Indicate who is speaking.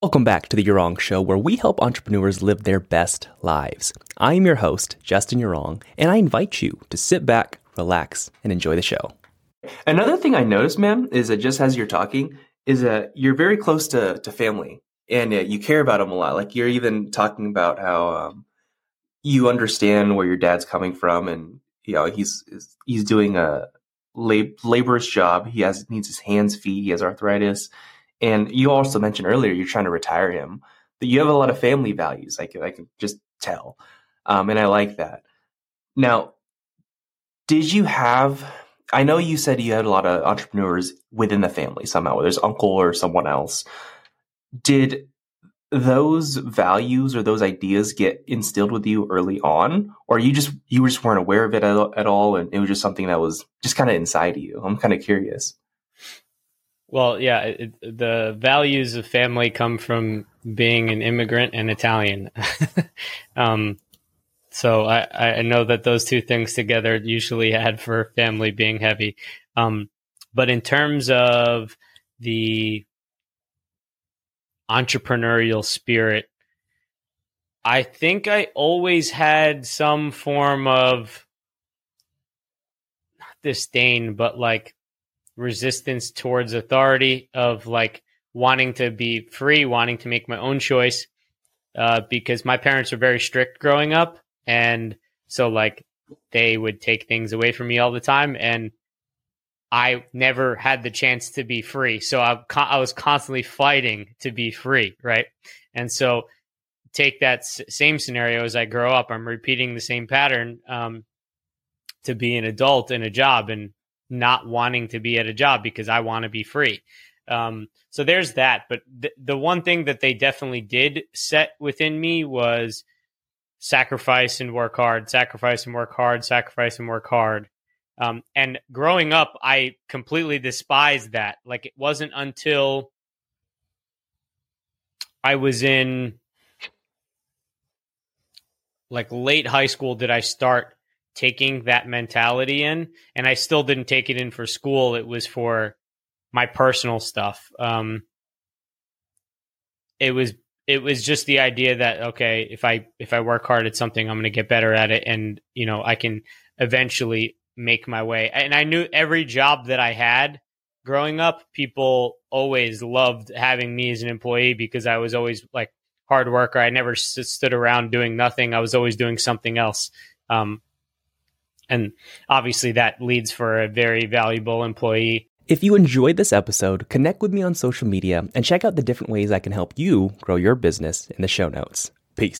Speaker 1: Welcome back to the Yurong Show, where we help entrepreneurs live their best lives. I am your host, Justin Yurong and I invite you to sit back, relax, and enjoy the show. Another thing I noticed, man, is that just as you're talking, is that you're very close to, to family and uh, you care about them a lot. Like you're even talking about how um, you understand where your dad's coming from and you know he's he's doing a lab- job. He has needs his hands, feet. He has arthritis, and you also mentioned earlier you're trying to retire him. But you have a lot of family values. I can I can just tell, um, and I like that. Now, did you have? I know you said you had a lot of entrepreneurs within the family somehow, whether it's uncle or someone else. Did those values or those ideas get instilled with you early on or you just you just weren't aware of it at, at all and it was just something that was just kind of inside of you i'm kind of curious
Speaker 2: well yeah it, the values of family come from being an immigrant and italian um, so I, I know that those two things together usually add for family being heavy um, but in terms of the entrepreneurial spirit. I think I always had some form of not disdain, but like resistance towards authority of like wanting to be free, wanting to make my own choice. Uh, because my parents were very strict growing up. And so like they would take things away from me all the time. And I never had the chance to be free. So I, I was constantly fighting to be free, right? And so take that s- same scenario as I grow up, I'm repeating the same pattern um, to be an adult in a job and not wanting to be at a job because I want to be free. Um, so there's that. But th- the one thing that they definitely did set within me was sacrifice and work hard, sacrifice and work hard, sacrifice and work hard. Um, and growing up, I completely despised that. Like it wasn't until I was in like late high school did I start taking that mentality in, and I still didn't take it in for school. It was for my personal stuff. Um, it was it was just the idea that okay, if I if I work hard at something, I'm going to get better at it, and you know I can eventually make my way. And I knew every job that I had growing up, people always loved having me as an employee because I was always like hard worker. I never stood around doing nothing. I was always doing something else. Um, and obviously that leads for a very valuable employee.
Speaker 1: If you enjoyed this episode, connect with me on social media and check out the different ways I can help you grow your business in the show notes. Peace.